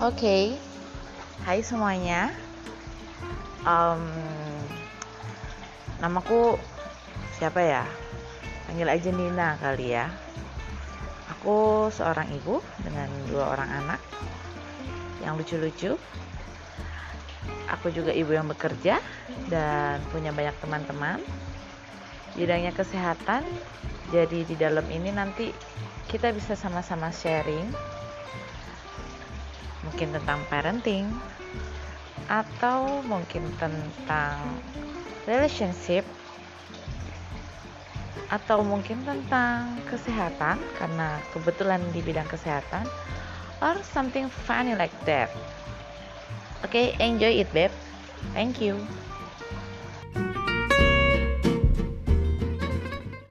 Oke, hai semuanya. Um, namaku siapa ya? Panggil aja Nina kali ya. Aku seorang ibu dengan dua orang anak yang lucu-lucu. Aku juga ibu yang bekerja dan punya banyak teman-teman. Bidangnya kesehatan. Jadi di dalam ini nanti kita bisa sama-sama sharing mungkin tentang parenting atau mungkin tentang relationship atau mungkin tentang kesehatan karena kebetulan di bidang kesehatan or something funny like that. Oke, okay, enjoy it, babe. Thank you.